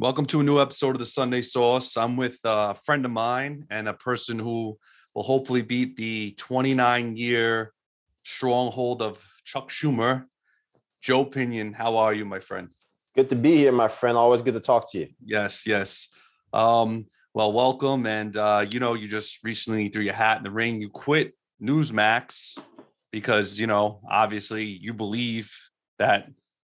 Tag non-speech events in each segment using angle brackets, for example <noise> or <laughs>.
Welcome to a new episode of the Sunday Sauce. I'm with a friend of mine and a person who will hopefully beat the 29 year stronghold of Chuck Schumer. Joe Pinion, how are you, my friend? Good to be here, my friend. Always good to talk to you. Yes, yes. Um, well, welcome. And uh, you know, you just recently threw your hat in the ring. You quit Newsmax because you know, obviously, you believe that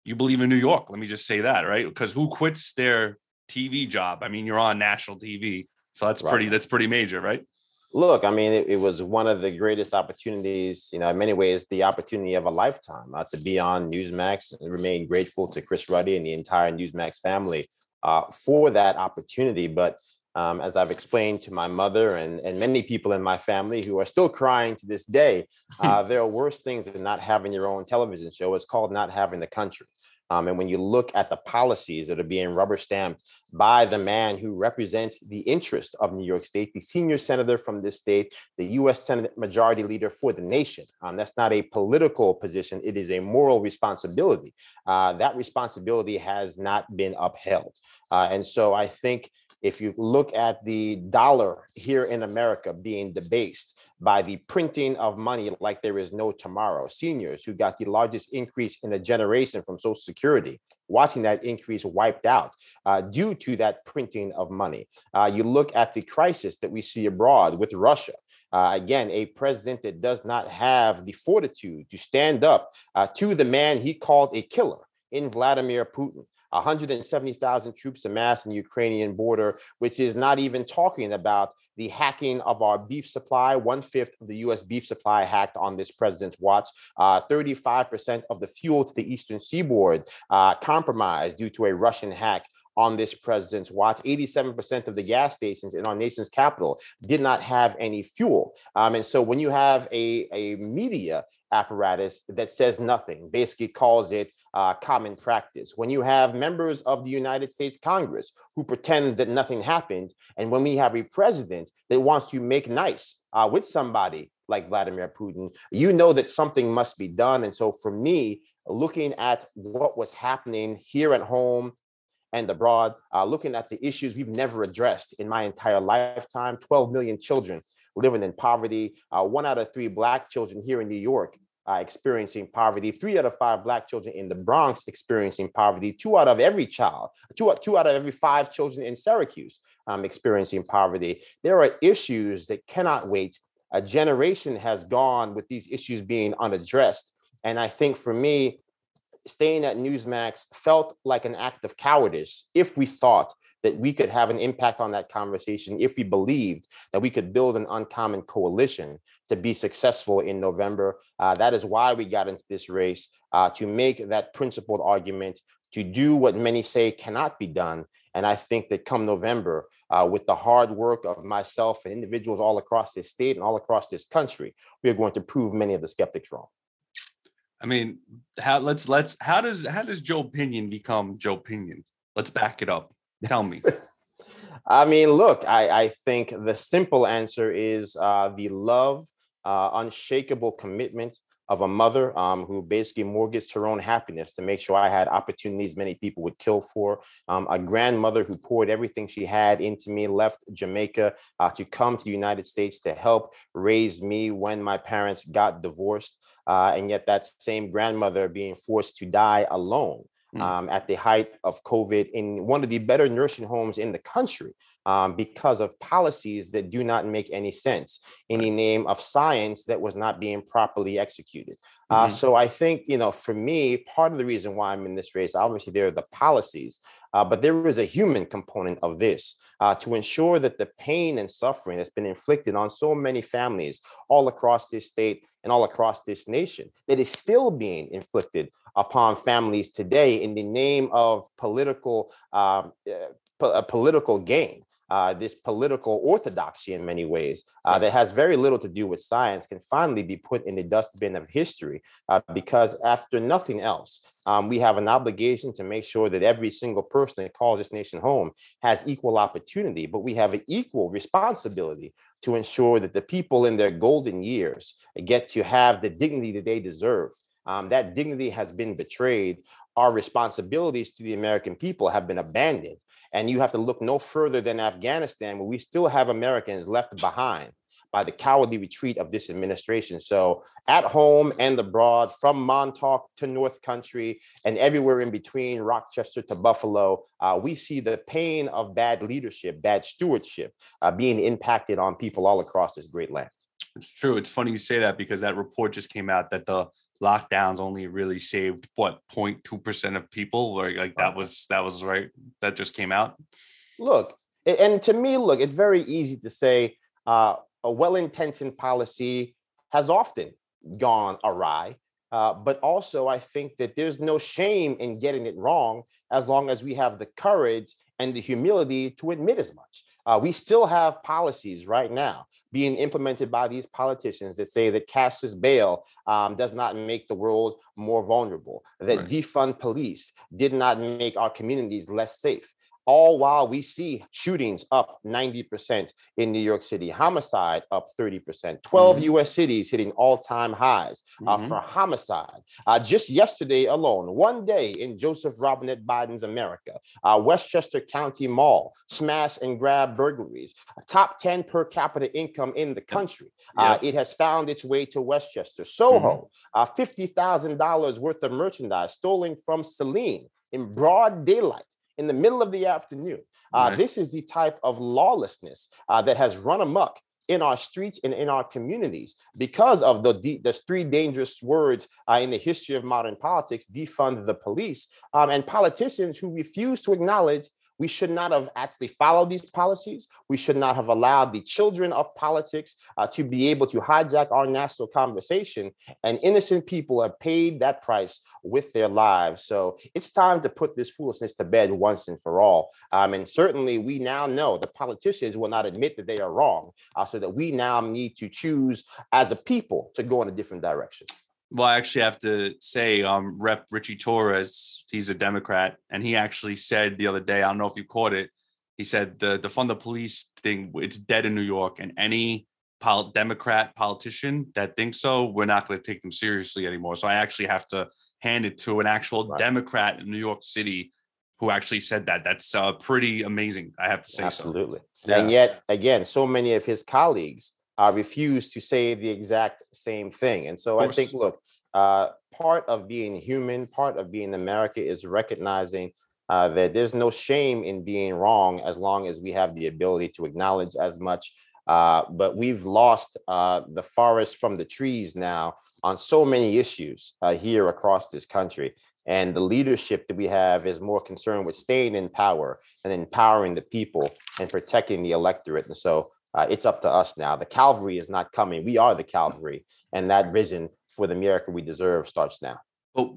you believe in New York. Let me just say that, right? Because who quits their TV job? I mean, you're on national TV, so that's right. pretty that's pretty major, right? Look, I mean, it, it, was one of the greatest opportunities, you know, in many ways, the opportunity of a lifetime uh, to be on Newsmax and remain grateful to Chris Ruddy and the entire Newsmax family uh, for that opportunity. But um, as I've explained to my mother and, and many people in my family who are still crying to this day, uh, there are worse things than not having your own television show. It's called not having the country. Um, and when you look at the policies that are being rubber stamped by the man who represents the interest of New York State, the senior senator from this state, the US Senate Majority Leader for the nation, um, that's not a political position, it is a moral responsibility. Uh, that responsibility has not been upheld. Uh, and so I think if you look at the dollar here in America being debased by the printing of money like there is no tomorrow, seniors who got the largest increase in a generation from Social Security, watching that increase wiped out uh, due to that printing of money. Uh, you look at the crisis that we see abroad with Russia. Uh, again, a president that does not have the fortitude to stand up uh, to the man he called a killer in Vladimir Putin. 170,000 troops amassed in the Ukrainian border, which is not even talking about the hacking of our beef supply. One fifth of the US beef supply hacked on this president's watch. Uh, 35% of the fuel to the eastern seaboard uh, compromised due to a Russian hack on this president's watch. 87% of the gas stations in our nation's capital did not have any fuel. Um, and so when you have a, a media apparatus that says nothing, basically calls it uh, common practice. When you have members of the United States Congress who pretend that nothing happened, and when we have a president that wants to make nice uh, with somebody like Vladimir Putin, you know that something must be done. And so for me, looking at what was happening here at home and abroad, uh, looking at the issues we've never addressed in my entire lifetime 12 million children living in poverty, uh, one out of three Black children here in New York uh, experiencing poverty, three out of five Black children in the Bronx experiencing poverty, two out of every child, two, two out of every five children in Syracuse um, experiencing poverty. There are issues that cannot wait. A generation has gone with these issues being unaddressed. And I think for me, staying at Newsmax felt like an act of cowardice if we thought that we could have an impact on that conversation if we believed that we could build an uncommon coalition to be successful in November. Uh, that is why we got into this race uh, to make that principled argument, to do what many say cannot be done. And I think that come November, uh, with the hard work of myself and individuals all across this state and all across this country, we are going to prove many of the skeptics wrong. I mean, how let's let's how does how does Joe Pinion become Joe Pinion? Let's back it up. Tell me. <laughs> I mean, look, I, I think the simple answer is uh, the love, uh, unshakable commitment of a mother um, who basically mortgaged her own happiness to make sure I had opportunities many people would kill for. Um, a grandmother who poured everything she had into me, left Jamaica uh, to come to the United States to help raise me when my parents got divorced. Uh, and yet, that same grandmother being forced to die alone mm. um, at the height of COVID in one of the better nursing homes in the country um, because of policies that do not make any sense in the name of science that was not being properly executed. Uh, mm-hmm. so I think, you know, for me, part of the reason why I'm in this race, obviously, there are the policies, uh, but there is a human component of this uh, to ensure that the pain and suffering that's been inflicted on so many families all across this state and all across this nation that is still being inflicted upon families today in the name of political um, uh, political gain. Uh, this political orthodoxy in many ways uh, that has very little to do with science can finally be put in the dustbin of history uh, because after nothing else um, we have an obligation to make sure that every single person that calls this nation home has equal opportunity but we have an equal responsibility to ensure that the people in their golden years get to have the dignity that they deserve um, that dignity has been betrayed. Our responsibilities to the American people have been abandoned. And you have to look no further than Afghanistan, where we still have Americans left behind by the cowardly retreat of this administration. So, at home and abroad, from Montauk to North Country and everywhere in between, Rochester to Buffalo, uh, we see the pain of bad leadership, bad stewardship uh, being impacted on people all across this great land. It's true. It's funny you say that because that report just came out that the lockdowns only really saved what 0.2% of people? Or like that was that was right that just came out? Look and to me look it's very easy to say uh, a well-intentioned policy has often gone awry uh, but also i think that there's no shame in getting it wrong as long as we have the courage and the humility to admit as much uh, we still have policies right now being implemented by these politicians that say that cashless bail um, does not make the world more vulnerable, that right. defund police did not make our communities less safe all while we see shootings up 90% in New York City, homicide up 30%, 12 mm-hmm. US cities hitting all time highs uh, mm-hmm. for homicide. Uh, just yesterday alone, one day in Joseph Robinette Biden's America, uh, Westchester County Mall, smash and grab burglaries, top 10 per capita income in the country. Uh, it has found its way to Westchester. Soho, mm-hmm. $50,000 worth of merchandise stolen from Celine in broad daylight in the middle of the afternoon. Uh, right. This is the type of lawlessness uh, that has run amok in our streets and in our communities because of the, the three dangerous words uh, in the history of modern politics defund the police um, and politicians who refuse to acknowledge we should not have actually followed these policies. We should not have allowed the children of politics uh, to be able to hijack our national conversation. And innocent people have paid that price with their lives. So it's time to put this foolishness to bed once and for all. Um, and certainly, we now know the politicians will not admit that they are wrong, uh, so that we now need to choose as a people to go in a different direction. Well, I actually have to say, um, Rep. Richie Torres, he's a Democrat, and he actually said the other day, I don't know if you caught it. He said the defund the police thing, it's dead in New York, and any pol- Democrat politician that thinks so, we're not going to take them seriously anymore. So I actually have to hand it to an actual right. Democrat in New York City who actually said that. That's uh, pretty amazing. I have to say, absolutely. So. Yeah. And yet, again, so many of his colleagues uh, refuse to say the exact same thing. And so I think, look, uh, part of being human, part of being America is recognizing uh, that there's no shame in being wrong as long as we have the ability to acknowledge as much. Uh, but we've lost uh, the forest from the trees now on so many issues uh, here across this country. And the leadership that we have is more concerned with staying in power and empowering the people and protecting the electorate. And so uh, it's up to us now. The Calvary is not coming. We are the Calvary, and that vision for the America we deserve starts now. But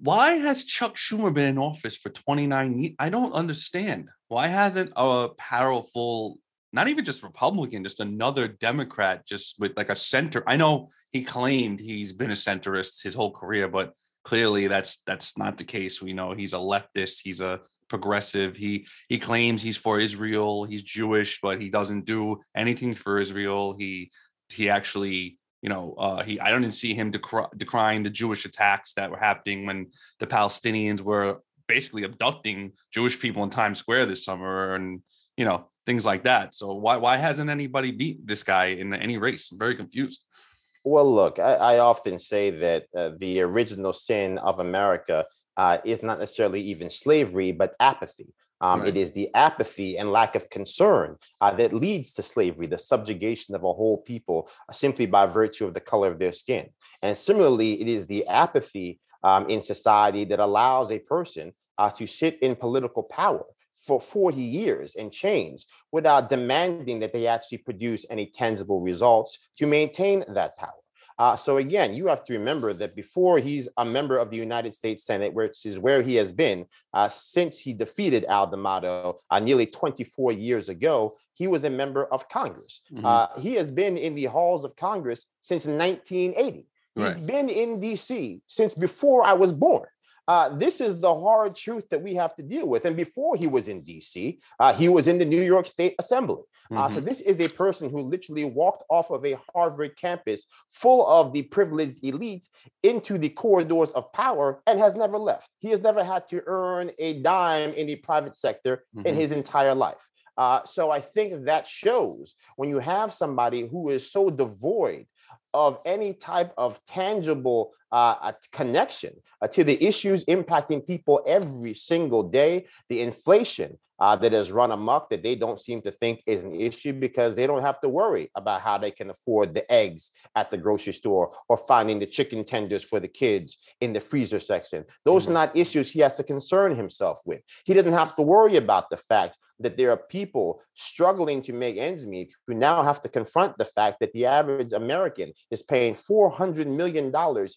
why has Chuck Schumer been in office for 29 years? I don't understand. Why hasn't a powerful, not even just Republican, just another Democrat, just with like a center? I know he claimed he's been a centrist his whole career, but clearly that's that's not the case. We know he's a leftist. He's a progressive. He he claims he's for Israel. He's Jewish, but he doesn't do anything for Israel. He he actually you know uh, he I don't even see him decry, decrying the Jewish attacks that were happening when the Palestinians were basically abducting Jewish people in Times Square this summer and you know things like that. So why why hasn't anybody beat this guy in any race? I'm very confused. Well, look, I, I often say that uh, the original sin of America uh, is not necessarily even slavery, but apathy. Um, right. It is the apathy and lack of concern uh, that leads to slavery, the subjugation of a whole people uh, simply by virtue of the color of their skin. And similarly, it is the apathy um, in society that allows a person uh, to sit in political power for 40 years and change without demanding that they actually produce any tangible results to maintain that power. Uh, so again, you have to remember that before he's a member of the United States Senate, which is where he has been uh, since he defeated Al D'Amato uh, nearly 24 years ago, he was a member of Congress. Mm-hmm. Uh, he has been in the halls of Congress since 1980. He's been in DC since before I was born. Uh, this is the hard truth that we have to deal with. And before he was in DC, uh, he was in the New York State Assembly. Uh, mm-hmm. So this is a person who literally walked off of a Harvard campus full of the privileged elite into the corridors of power and has never left. He has never had to earn a dime in the private sector mm-hmm. in his entire life. Uh, so I think that shows when you have somebody who is so devoid of any type of tangible uh, connection uh, to the issues impacting people every single day, the inflation, uh, that has run amok that they don't seem to think is an issue because they don't have to worry about how they can afford the eggs at the grocery store or finding the chicken tenders for the kids in the freezer section. Those mm-hmm. are not issues he has to concern himself with. He doesn't have to worry about the fact that there are people struggling to make ends meet who now have to confront the fact that the average American is paying $400 million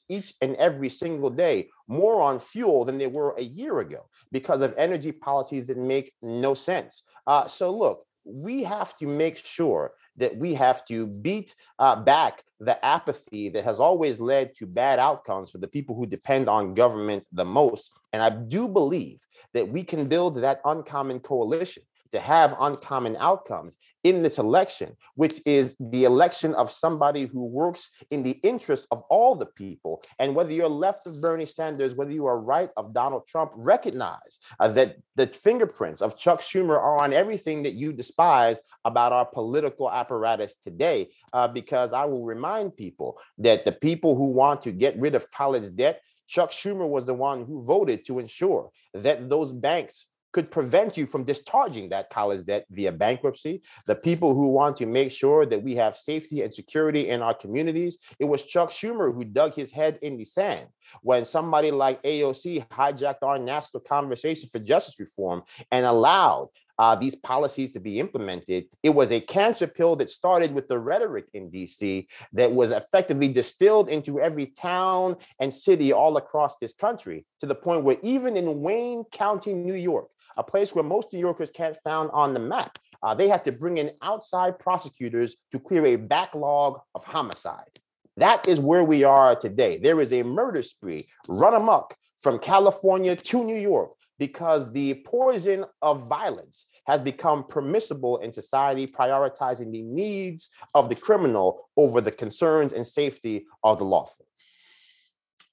each and every single day more on fuel than they were a year ago because of energy policies that make no sense. Uh, so, look, we have to make sure that we have to beat uh, back the apathy that has always led to bad outcomes for the people who depend on government the most. And I do believe that we can build that uncommon coalition to have uncommon outcomes in this election, which is the election of somebody who works in the interest of all the people. And whether you're left of Bernie Sanders, whether you are right of Donald Trump, recognize uh, that the fingerprints of Chuck Schumer are on everything that you despise about our political apparatus today. Uh, because I will remind people that the people who want to get rid of college debt Chuck Schumer was the one who voted to ensure that those banks could prevent you from discharging that college debt via bankruptcy. The people who want to make sure that we have safety and security in our communities, it was Chuck Schumer who dug his head in the sand when somebody like AOC hijacked our national conversation for justice reform and allowed uh, these policies to be implemented. It was a cancer pill that started with the rhetoric in DC that was effectively distilled into every town and city all across this country to the point where even in Wayne County, New York, a place where most New Yorkers can't found on the map. Uh, they had to bring in outside prosecutors to clear a backlog of homicide. That is where we are today. There is a murder spree run amok from California to New York because the poison of violence has become permissible in society, prioritizing the needs of the criminal over the concerns and safety of the lawful.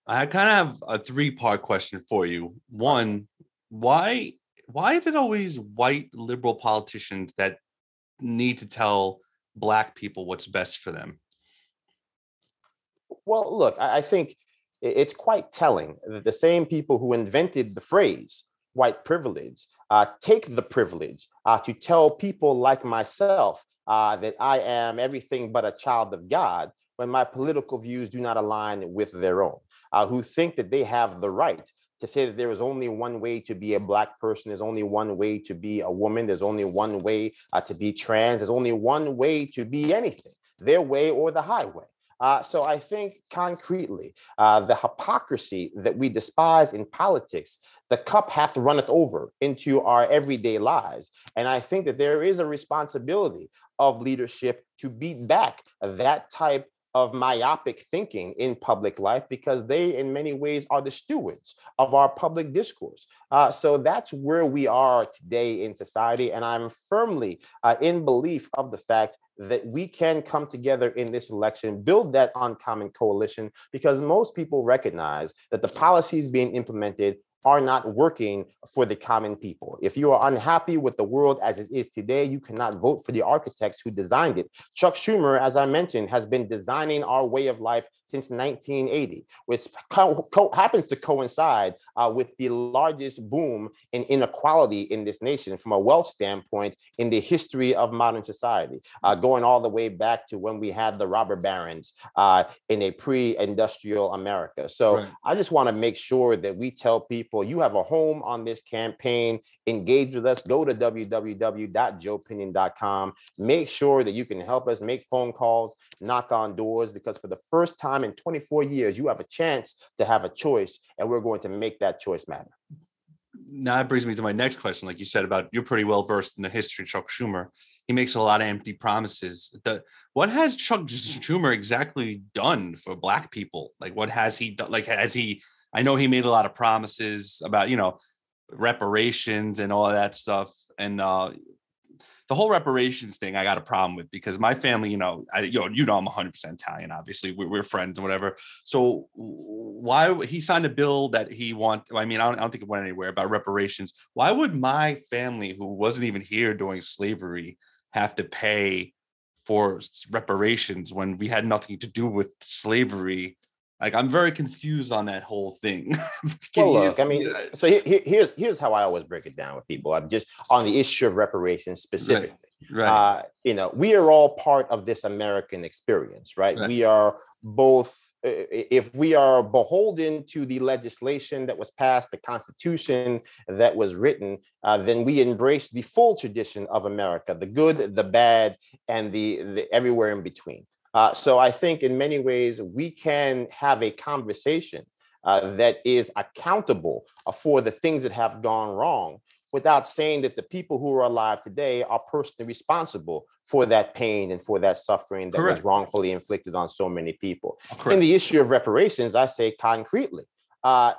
I kind of have a three part question for you. One, why why is it always white liberal politicians that need to tell black people what's best for them? Well, look, I think it's quite telling that the same people who invented the phrase white privilege uh, take the privilege uh, to tell people like myself uh, that I am everything but a child of God when my political views do not align with their own, uh, who think that they have the right to say that there is only one way to be a black person, there's only one way to be a woman, there's only one way uh, to be trans, there's only one way to be anything, their way or the highway. Uh, so I think concretely, uh, the hypocrisy that we despise in politics, the cup hath runneth over into our everyday lives. And I think that there is a responsibility of leadership to beat back that type of myopic thinking in public life because they, in many ways, are the stewards of our public discourse. Uh, so that's where we are today in society. And I'm firmly uh, in belief of the fact that we can come together in this election, build that uncommon coalition, because most people recognize that the policies being implemented are not working for the common people. If you are unhappy with the world as it is today, you cannot vote for the architects who designed it. Chuck Schumer, as I mentioned, has been designing our way of life since 1980, which co- co- happens to coincide uh, with the largest boom in inequality in this nation from a wealth standpoint in the history of modern society, uh, going all the way back to when we had the robber barons uh, in a pre industrial America. So right. I just want to make sure that we tell people you have a home on this campaign, engage with us, go to www.joepinion.com, make sure that you can help us make phone calls, knock on doors, because for the first time, time in 24 years, you have a chance to have a choice, and we're going to make that choice matter. Now that brings me to my next question. Like you said about you're pretty well versed in the history of Chuck Schumer. He makes a lot of empty promises. The, what has Chuck Schumer exactly done for black people? Like what has he done? Like has he I know he made a lot of promises about, you know, reparations and all that stuff. And uh, the whole reparations thing I got a problem with because my family, you know, I you know, you know I'm 100% Italian. Obviously, we're, we're, friends and whatever. So why he signed a bill that he want? I mean, I don't, I don't think it went anywhere about reparations. Why would my family, who wasn't even here during slavery, have to pay for reparations when we had nothing to do with slavery? Like I'm very confused on that whole thing. <laughs> well, look, I mean, so here's here's how I always break it down with people. I'm just on the issue of reparations specifically. Right. right. Uh, you know, we are all part of this American experience, right? right? We are both. If we are beholden to the legislation that was passed, the Constitution that was written, uh, then we embrace the full tradition of America, the good, the bad, and the, the everywhere in between. Uh, so I think in many ways we can have a conversation uh, that is accountable uh, for the things that have gone wrong without saying that the people who are alive today are personally responsible for that pain and for that suffering that Correct. was wrongfully inflicted on so many people. Correct. In the issue of reparations, I say concretely, uh,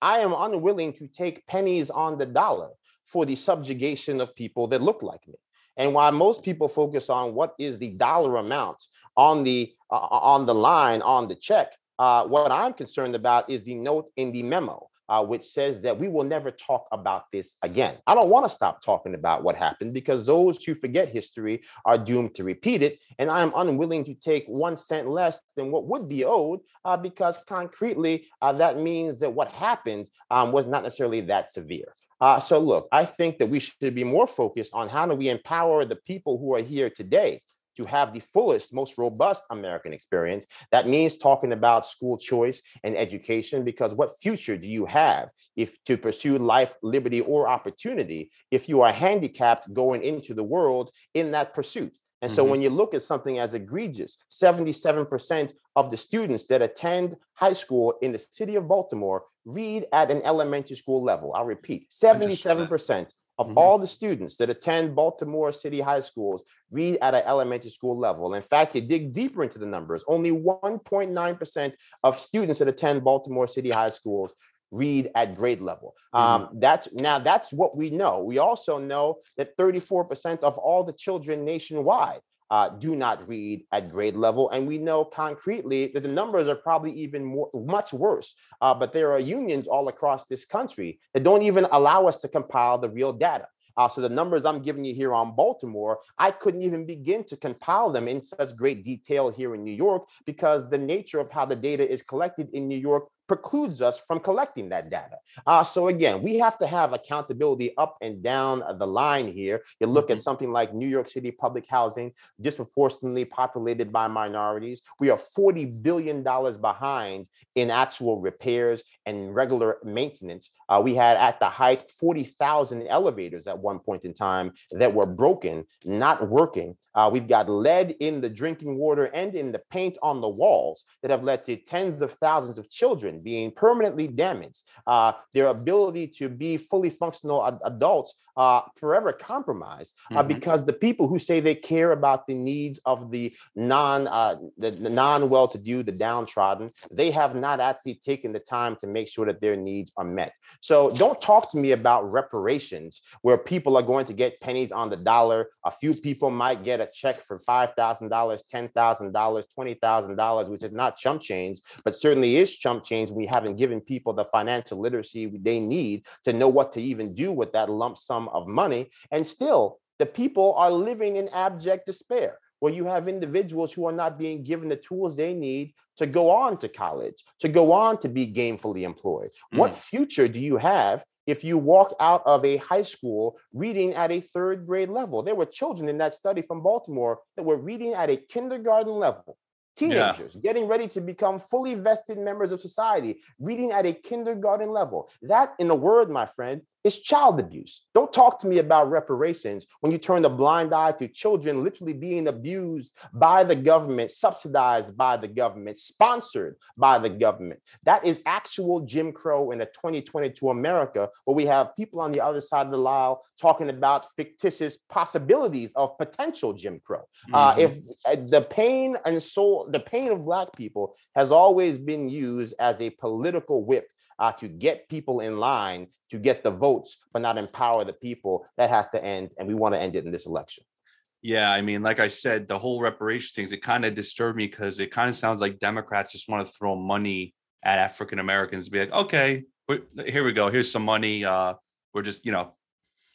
I am unwilling to take pennies on the dollar for the subjugation of people that look like me. And while most people focus on what is the dollar amount on the uh, on the line on the check, uh, what I'm concerned about is the note in the memo uh, which says that we will never talk about this again. I don't want to stop talking about what happened because those who forget history are doomed to repeat it. And I am unwilling to take one cent less than what would be owed uh, because concretely, uh, that means that what happened um, was not necessarily that severe. Uh, so, look, I think that we should be more focused on how do we empower the people who are here today to have the fullest, most robust American experience. That means talking about school choice and education, because what future do you have if to pursue life, liberty, or opportunity if you are handicapped going into the world in that pursuit? And so mm-hmm. when you look at something as egregious, 77% of the students that attend high school in the city of Baltimore read at an elementary school level. I'll repeat 77% of mm-hmm. all the students that attend Baltimore City high schools read at an elementary school level. In fact, you dig deeper into the numbers, only 1.9% of students that attend Baltimore City high schools read at grade level. Mm-hmm. Um, that's now that's what we know. We also know that 34% of all the children nationwide uh, do not read at grade level. And we know concretely that the numbers are probably even more, much worse. Uh, but there are unions all across this country that don't even allow us to compile the real data. Uh, so the numbers I'm giving you here on Baltimore, I couldn't even begin to compile them in such great detail here in New York because the nature of how the data is collected in New York precludes us from collecting that data. Uh, so again, we have to have accountability up and down the line here. You look mm-hmm. at something like New York City public housing, disproportionately populated by minorities. We are $40 billion behind in actual repairs and regular maintenance. Uh, we had at the height 40,000 elevators at one point in time that were broken, not working. Uh, we've got lead in the drinking water and in the paint on the walls that have led to tens of thousands of children being permanently damaged. Uh, their ability to be fully functional ad- adults uh, forever compromised uh, mm-hmm. because the people who say they care about the needs of the non uh, the, the non well-to-do, the downtrodden, they have not actually taken the time to make sure that their needs are met. So don't talk to me about reparations where people are going to get pennies on the dollar. A few people might get a check for five thousand dollars, ten thousand dollars, twenty thousand dollars, which is not chump change, but certainly is chump change. We haven't given people the financial literacy they need to know what to even do with that lump sum of money. And still, the people are living in abject despair, where you have individuals who are not being given the tools they need to go on to college, to go on to be gainfully employed. Mm. What future do you have if you walk out of a high school reading at a third grade level? There were children in that study from Baltimore that were reading at a kindergarten level teenagers yeah. getting ready to become fully vested members of society, reading at a kindergarten level. That, in a word, my friend, is child abuse. Don't talk to me about reparations when you turn a blind eye to children literally being abused by the government, subsidized by the government, sponsored by the government. That is actual Jim Crow in a 2022 America where we have people on the other side of the aisle talking about fictitious possibilities of potential Jim Crow. Uh, mm-hmm. Uh, if the pain and soul, the pain of Black people has always been used as a political whip uh, to get people in line to get the votes, but not empower the people. That has to end, and we want to end it in this election. Yeah, I mean, like I said, the whole reparations things, it kind of disturbed me because it kind of sounds like Democrats just want to throw money at African Americans, be like, okay, here we go, here's some money. Uh, we're just, you know,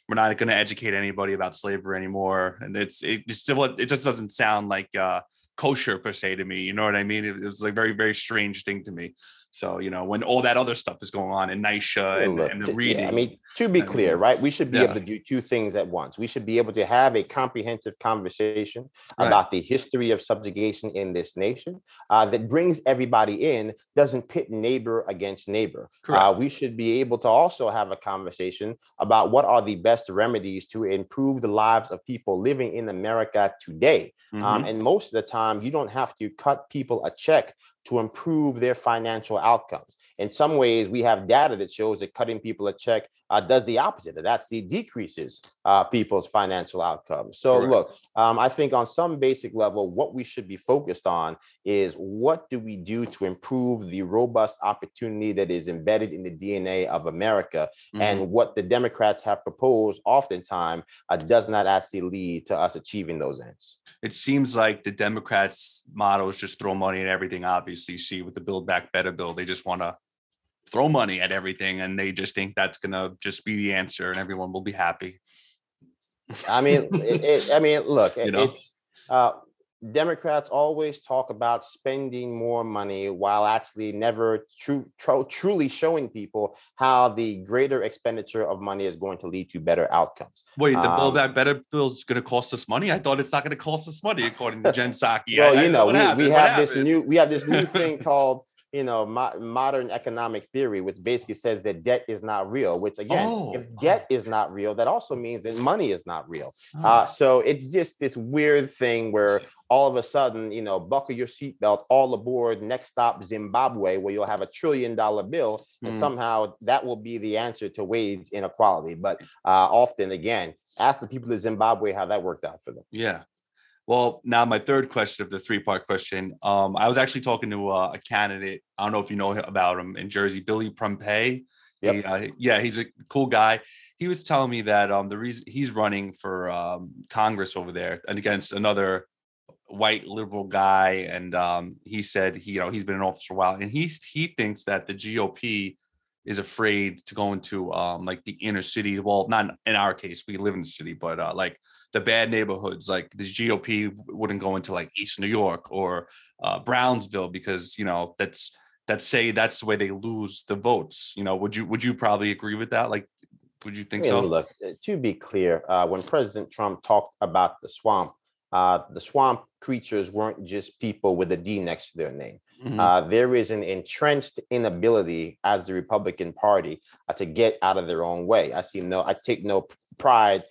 we're not going to educate anybody about slavery anymore, and it's it just still it just doesn't sound like uh, kosher per se to me. You know what I mean? It, it was like very very strange thing to me. So you know when all that other stuff is going on in NYCHA and, and the reading. Yeah, I mean, to be clear, right? We should be yeah. able to do two things at once. We should be able to have a comprehensive conversation right. about the history of subjugation in this nation uh, that brings everybody in, doesn't pit neighbor against neighbor. Uh, we should be able to also have a conversation about what are the best remedies to improve the lives of people living in America today. Um, mm-hmm. Um, and most of the time, you don't have to cut people a check to improve their financial outcomes. In some ways, we have data that shows that cutting people a check uh, does the opposite. That actually decreases uh, people's financial outcomes. So, Correct. look, um, I think on some basic level, what we should be focused on is what do we do to improve the robust opportunity that is embedded in the DNA of America, mm-hmm. and what the Democrats have proposed, oftentimes, uh, does not actually lead to us achieving those ends. It seems like the Democrats' motto is just throw money at everything. Obviously, you see with the Build Back Better bill, they just want to throw money at everything and they just think that's going to just be the answer and everyone will be happy. I mean it, it, i mean look <laughs> you know? it's uh, democrats always talk about spending more money while actually never true, tr- truly showing people how the greater expenditure of money is going to lead to better outcomes. Wait the um, build back better bill is going to cost us money? I thought it's not going to cost us money according to jen Psaki well I, you know we, we have this new we have this new thing called you know mo- modern economic theory which basically says that debt is not real which again oh. if debt is not real that also means that money is not real oh. uh, so it's just this weird thing where all of a sudden you know buckle your seatbelt all aboard next stop zimbabwe where you'll have a trillion dollar bill and mm. somehow that will be the answer to wage inequality but uh, often again ask the people of zimbabwe how that worked out for them yeah well, now my third question of the three part question. Um, I was actually talking to uh, a candidate. I don't know if you know about him in Jersey, Billy Prempeh. Yep. He, uh, yeah, he's a cool guy. He was telling me that um, the reason he's running for um, Congress over there and against another white liberal guy, and um, he said he, you know, he's been in office for a while, and he's he thinks that the GOP is afraid to go into um, like the inner city. Well, not in our case, we live in the city, but uh, like the bad neighborhoods, like the GOP wouldn't go into like East New York or uh, Brownsville because you know that's that say that's the way they lose the votes. You know, would you would you probably agree with that? Like, would you think I mean, so? Look, uh, to be clear, uh, when President Trump talked about the swamp, uh, the swamp creatures weren't just people with a D next to their name. Mm-hmm. Uh, there is an entrenched inability as the Republican Party uh, to get out of their own way. I see no, I take no pride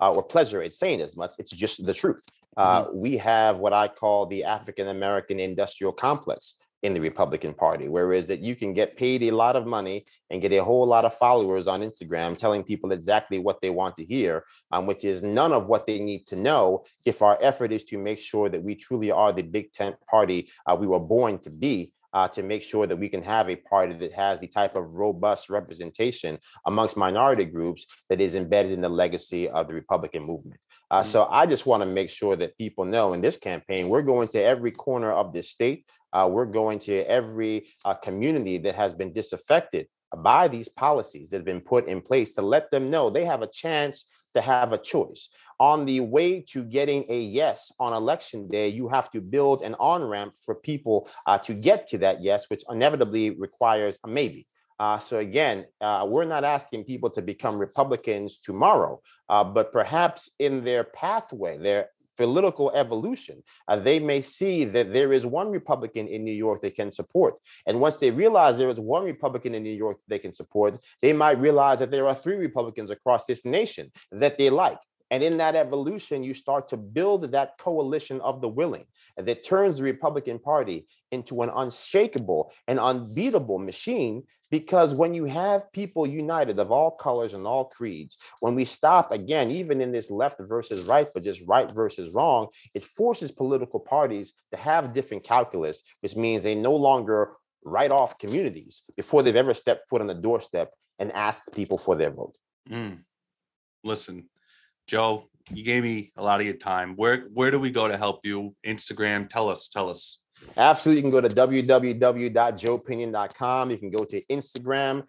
uh, or pleasure in saying as much. It's just the truth. Uh, mm-hmm. We have what I call the African American industrial complex in the Republican Party, whereas that you can get paid a lot of money and get a whole lot of followers on Instagram telling people exactly what they want to hear, um, which is none of what they need to know if our effort is to make sure that we truly are the big tent party uh, we were born to be. Uh, to make sure that we can have a party that has the type of robust representation amongst minority groups that is embedded in the legacy of the Republican movement. Uh, mm-hmm. so I just want to make sure that people know in this campaign, we're going to every corner of this state. Uh, we're going to every uh, community that has been disaffected by these policies that have been put in place to let them know they have a chance to have a choice. On the way to getting a yes on election day, you have to build an on ramp for people uh, to get to that yes, which inevitably requires a maybe. Uh, so again, uh, we're not asking people to become Republicans tomorrow, uh, but perhaps in their pathway, their political evolution, uh, they may see that there is one Republican in New York they can support. And once they realize there is one Republican in New York they can support, they might realize that there are three Republicans across this nation that they like. And in that evolution, you start to build that coalition of the willing that turns the Republican Party into an unshakable and unbeatable machine. Because when you have people united of all colors and all creeds, when we stop again, even in this left versus right, but just right versus wrong, it forces political parties to have different calculus, which means they no longer write off communities before they've ever stepped foot on the doorstep and asked people for their vote. Mm. Listen, Joe, you gave me a lot of your time. Where where do we go to help you? Instagram, tell us, tell us. Absolutely. You can go to www.joepinion.com. You can go to Instagram.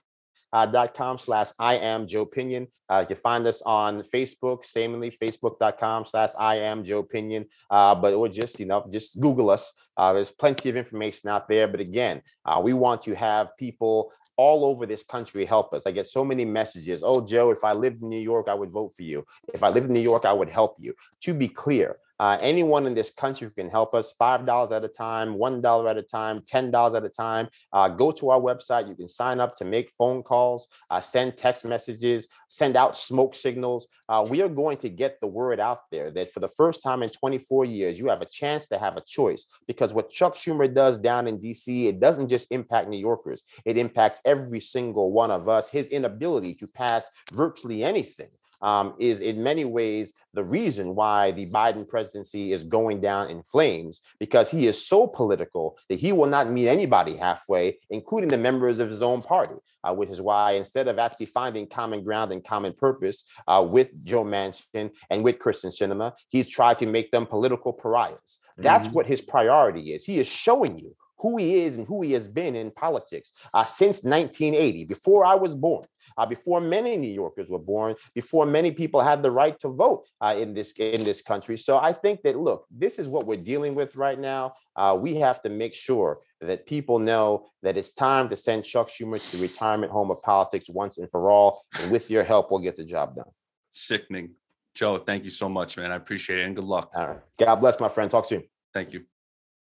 Uh, slash I am Joe Pinion. Uh, you can find us on Facebook, samely facebook.com slash I am Joe Pinion. Uh, but or just, you know, just Google us. Uh, there's plenty of information out there. But again, uh, we want to have people all over this country help us. I get so many messages. Oh, Joe, if I lived in New York, I would vote for you. If I lived in New York, I would help you. To be clear, uh, anyone in this country who can help us, $5 at a time, $1 at a time, $10 at a time, uh, go to our website. You can sign up to make phone calls, uh, send text messages, send out smoke signals. Uh, we are going to get the word out there that for the first time in 24 years, you have a chance to have a choice. Because what Chuck Schumer does down in DC, it doesn't just impact New Yorkers, it impacts every single one of us. His inability to pass virtually anything um, is in many ways the reason why the Biden presidency is going down in flames because he is so political that he will not meet anybody halfway, including the members of his own party. Uh, which is why instead of actually finding common ground and common purpose uh, with Joe Manchin and with Kyrsten Sinema, he's tried to make them political pariahs. That's mm-hmm. what his priority is. He is showing you who he is and who he has been in politics uh, since 1980, before I was born uh, before many New Yorkers were born, before many people had the right to vote uh, in this in this country. So I think that look, this is what we're dealing with right now. Uh, we have to make sure that people know that it's time to send Chuck Schumer to the retirement home of politics once and for all. And with your help, we'll get the job done. Sickening. Joe, thank you so much, man. I appreciate it and good luck. All right. God bless, my friend. Talk soon. Thank you.